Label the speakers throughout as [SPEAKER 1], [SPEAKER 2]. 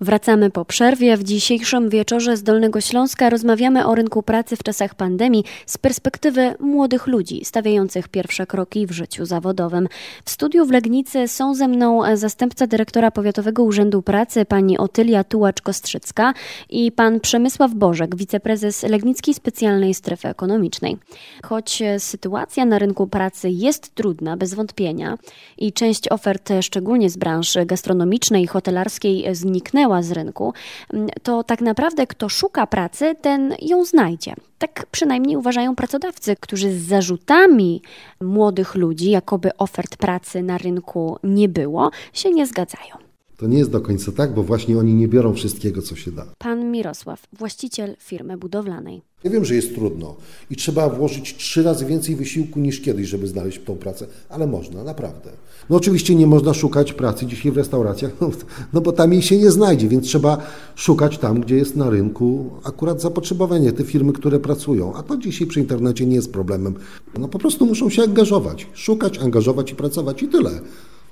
[SPEAKER 1] Wracamy po przerwie. W dzisiejszym wieczorze z Dolnego Śląska rozmawiamy o rynku pracy w czasach pandemii z perspektywy młodych ludzi stawiających pierwsze kroki w życiu zawodowym. W studiu w Legnicy są ze mną zastępca dyrektora Powiatowego Urzędu Pracy pani Otylia Tułacz-Kostrzycka i pan Przemysław Bożek, wiceprezes Legnickiej Specjalnej Strefy Ekonomicznej. Choć sytuacja na rynku pracy jest trudna, bez wątpienia, i część ofert, szczególnie z branży gastronomicznej i hotelarskiej, zniknęła, z rynku, mm, to tak naprawdę kto szuka pracy, ten ją znajdzie. Tak przynajmniej uważają pracodawcy, którzy z zarzutami młodych ludzi, jakoby ofert pracy na rynku nie było, się nie zgadzają.
[SPEAKER 2] To nie jest do końca tak, bo właśnie oni nie biorą wszystkiego, co się da.
[SPEAKER 1] Pan Mirosław, właściciel firmy budowlanej.
[SPEAKER 2] Ja wiem, że jest trudno i trzeba włożyć trzy razy więcej wysiłku niż kiedyś, żeby znaleźć tą pracę, ale można, naprawdę. No oczywiście nie można szukać pracy dzisiaj w restauracjach, no, bo tam jej się nie znajdzie, więc trzeba szukać tam, gdzie jest na rynku akurat zapotrzebowanie, te firmy, które pracują. A to dzisiaj przy internecie nie jest problemem. No po prostu muszą się angażować, szukać, angażować i pracować i tyle.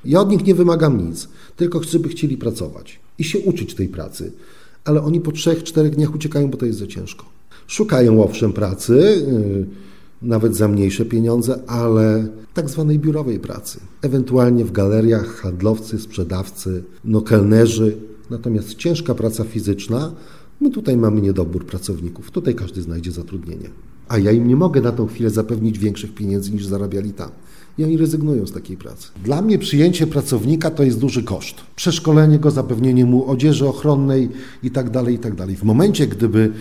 [SPEAKER 2] Ja od nich nie wymagam nic, tylko chcę, by chcieli pracować i się uczyć tej pracy. Ale oni po trzech, czterech dniach uciekają, bo to jest za ciężko. Szukają owszem pracy, yy, nawet za mniejsze pieniądze, ale tak zwanej biurowej pracy. Ewentualnie w galeriach handlowcy, sprzedawcy, no kelnerzy. Natomiast ciężka praca fizyczna, my tutaj mamy niedobór pracowników. Tutaj każdy znajdzie zatrudnienie. A ja im nie mogę na tą chwilę zapewnić większych pieniędzy niż zarabiali tam i oni rezygnują z takiej pracy. Dla mnie przyjęcie pracownika to jest duży koszt. Przeszkolenie go, zapewnienie mu odzieży ochronnej itd. Tak itd. Tak w momencie, gdyby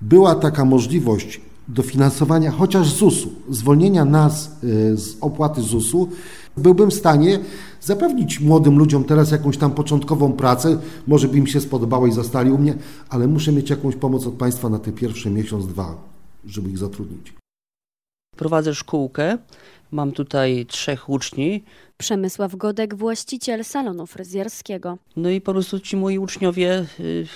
[SPEAKER 2] była taka możliwość dofinansowania chociaż ZUS-u, zwolnienia nas y, z opłaty ZUS-u, byłbym w stanie zapewnić młodym ludziom teraz jakąś tam początkową pracę, może by im się spodobało i zostali u mnie, ale muszę mieć jakąś pomoc od państwa na te pierwsze miesiąc, dwa, żeby ich zatrudnić.
[SPEAKER 3] Prowadzę szkółkę Mam tutaj trzech uczni.
[SPEAKER 1] Przemysław Godek, właściciel salonu fryzjerskiego.
[SPEAKER 3] No i po prostu ci moi uczniowie y,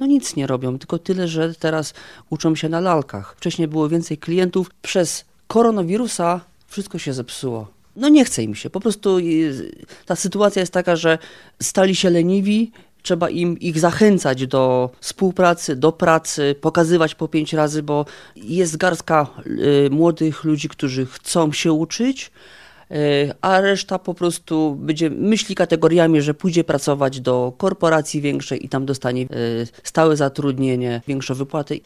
[SPEAKER 3] no nic nie robią, tylko tyle, że teraz uczą się na lalkach. Wcześniej było więcej klientów. Przez koronawirusa wszystko się zepsuło. No nie chce im się. Po prostu y, ta sytuacja jest taka, że stali się leniwi, trzeba im ich zachęcać do współpracy, do pracy, pokazywać po pięć razy, bo jest garstka y, młodych ludzi, którzy chcą się uczyć, y, a reszta po prostu będzie myśli kategoriami, że pójdzie pracować do korporacji większej i tam dostanie y, stałe zatrudnienie, większe wypłaty.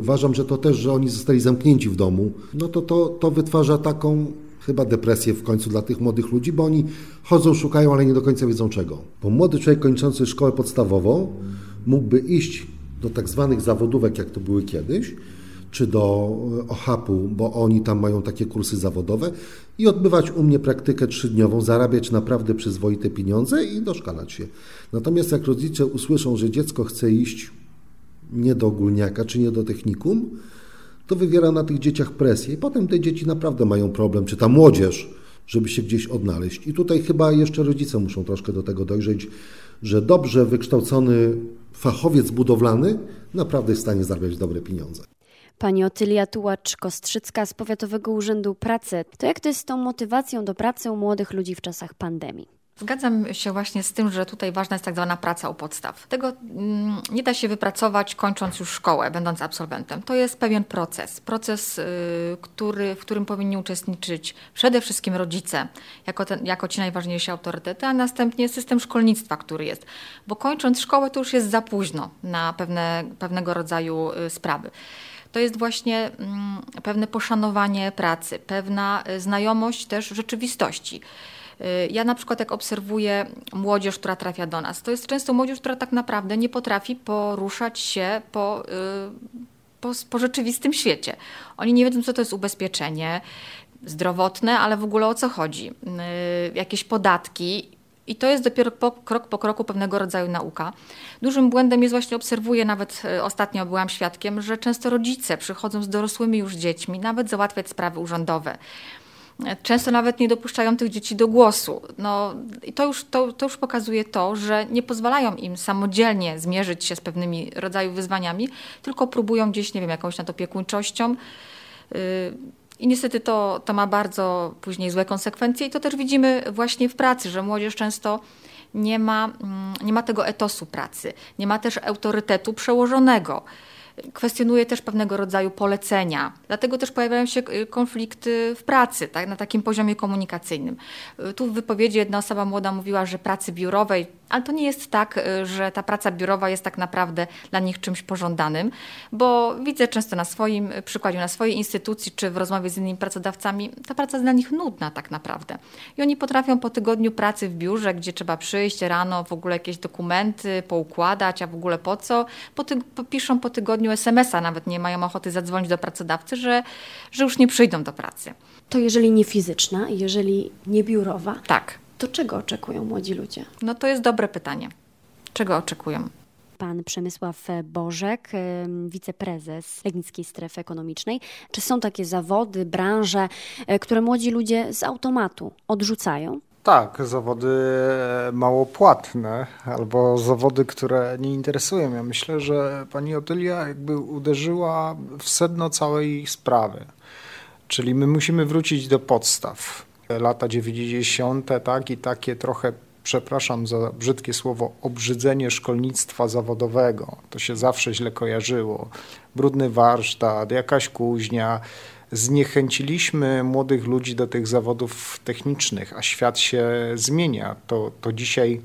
[SPEAKER 2] Uważam, że to też, że oni zostali zamknięci w domu, no to to, to wytwarza taką chyba depresję w końcu dla tych młodych ludzi, bo oni chodzą, szukają, ale nie do końca wiedzą czego. Bo młody człowiek kończący szkołę podstawową mógłby iść do tak zwanych zawodówek, jak to były kiedyś, czy do e, OHAP-u, bo oni tam mają takie kursy zawodowe i odbywać u mnie praktykę trzydniową, zarabiać naprawdę przyzwoite pieniądze i doszkalać się. Natomiast jak rodzice usłyszą, że dziecko chce iść nie do ogólniaka czy nie do technikum, to wywiera na tych dzieciach presję i potem te dzieci naprawdę mają problem, czy ta młodzież, żeby się gdzieś odnaleźć. I tutaj chyba jeszcze rodzice muszą troszkę do tego dojrzeć, że dobrze wykształcony fachowiec budowlany naprawdę jest w stanie zarabiać dobre pieniądze.
[SPEAKER 1] Pani Otylia Tułacz-Kostrzycka z Powiatowego Urzędu Pracy. To jak to jest z tą motywacją do pracy u młodych ludzi w czasach pandemii?
[SPEAKER 4] Zgadzam się właśnie z tym, że tutaj ważna jest tak zwana praca u podstaw. Tego mm, nie da się wypracować kończąc już szkołę, będąc absolwentem. To jest pewien proces. Proces, y, który, w którym powinni uczestniczyć przede wszystkim rodzice, jako, ten, jako ci najważniejsi autorytety, a następnie system szkolnictwa, który jest. Bo kończąc szkołę, to już jest za późno na pewne, pewnego rodzaju y, sprawy to jest właśnie mm, pewne poszanowanie pracy, pewna y, znajomość też rzeczywistości. Y, ja na przykład jak obserwuję młodzież, która trafia do nas, to jest często młodzież, która tak naprawdę nie potrafi poruszać się po, y, po, po rzeczywistym świecie. Oni nie wiedzą, co to jest ubezpieczenie zdrowotne, ale w ogóle o co chodzi. Y, jakieś podatki i to jest dopiero po, krok po kroku pewnego rodzaju nauka. Dużym błędem jest właśnie, obserwuję, nawet ostatnio byłam świadkiem, że często rodzice przychodzą z dorosłymi już dziećmi, nawet załatwiać sprawy urzędowe często nawet nie dopuszczają tych dzieci do głosu. No, I to już, to, to już pokazuje to, że nie pozwalają im samodzielnie zmierzyć się z pewnymi rodzaju wyzwaniami, tylko próbują gdzieś, nie wiem, jakąś nadopiekuńczością. Yy, I niestety to, to ma bardzo później złe konsekwencje i to też widzimy właśnie w pracy, że młodzież często nie ma, mm, nie ma tego etosu pracy, nie ma też autorytetu przełożonego kwestionuje też pewnego rodzaju polecenia. Dlatego też pojawiają się y, konflikty w pracy, tak, na takim poziomie komunikacyjnym. Y, tu w wypowiedzi jedna osoba młoda mówiła, że pracy biurowej, ale to nie jest tak, y, że ta praca biurowa jest tak naprawdę dla nich czymś pożądanym, bo widzę często na swoim przykładzie, na swojej instytucji czy w rozmowie z innymi pracodawcami, ta praca jest dla nich nudna tak naprawdę. I oni potrafią po tygodniu pracy w biurze, gdzie trzeba przyjść rano, w ogóle jakieś dokumenty poukładać, a w ogóle po co, po ty, piszą po tygodniu SMS-a, nawet nie mają ochoty zadzwonić do pracodawcy, że, że już nie przyjdą do pracy.
[SPEAKER 1] To jeżeli nie fizyczna, jeżeli nie biurowa,
[SPEAKER 4] Tak.
[SPEAKER 1] To czego oczekują młodzi ludzie?
[SPEAKER 4] No to jest dobre pytanie. Czego oczekują?
[SPEAKER 1] Pan Przemysław Bożek, wiceprezes Legnickiej Strefy Ekonomicznej. Czy są takie zawody, branże, e, które młodzi ludzie z automatu odrzucają?
[SPEAKER 5] Tak, zawody mało płatne albo zawody, które nie interesują. Ja myślę, że pani Otylia jakby uderzyła w sedno całej sprawy. Czyli my musimy wrócić do podstaw. Lata 90. tak i takie trochę przepraszam za brzydkie słowo, obrzydzenie szkolnictwa zawodowego. To się zawsze źle kojarzyło. Brudny warsztat, jakaś kuźnia. Zniechęciliśmy młodych ludzi do tych zawodów technicznych, a świat się zmienia. To, to dzisiaj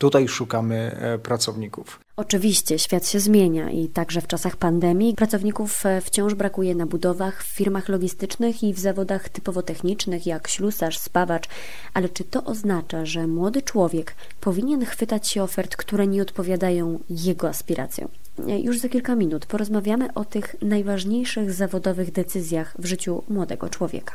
[SPEAKER 5] tutaj szukamy e, pracowników.
[SPEAKER 1] Oczywiście, świat się zmienia i także w czasach pandemii pracowników e, wciąż brakuje na budowach, w firmach logistycznych i w zawodach typowo technicznych jak ślusarz, spawacz. Ale czy to oznacza, że młody człowiek powinien chwytać się ofert, które nie odpowiadają jego aspiracjom? E, Już za kilka minut porozmawiamy o tych najważniejszych zawodowych decyzjach w życiu młodego człowieka.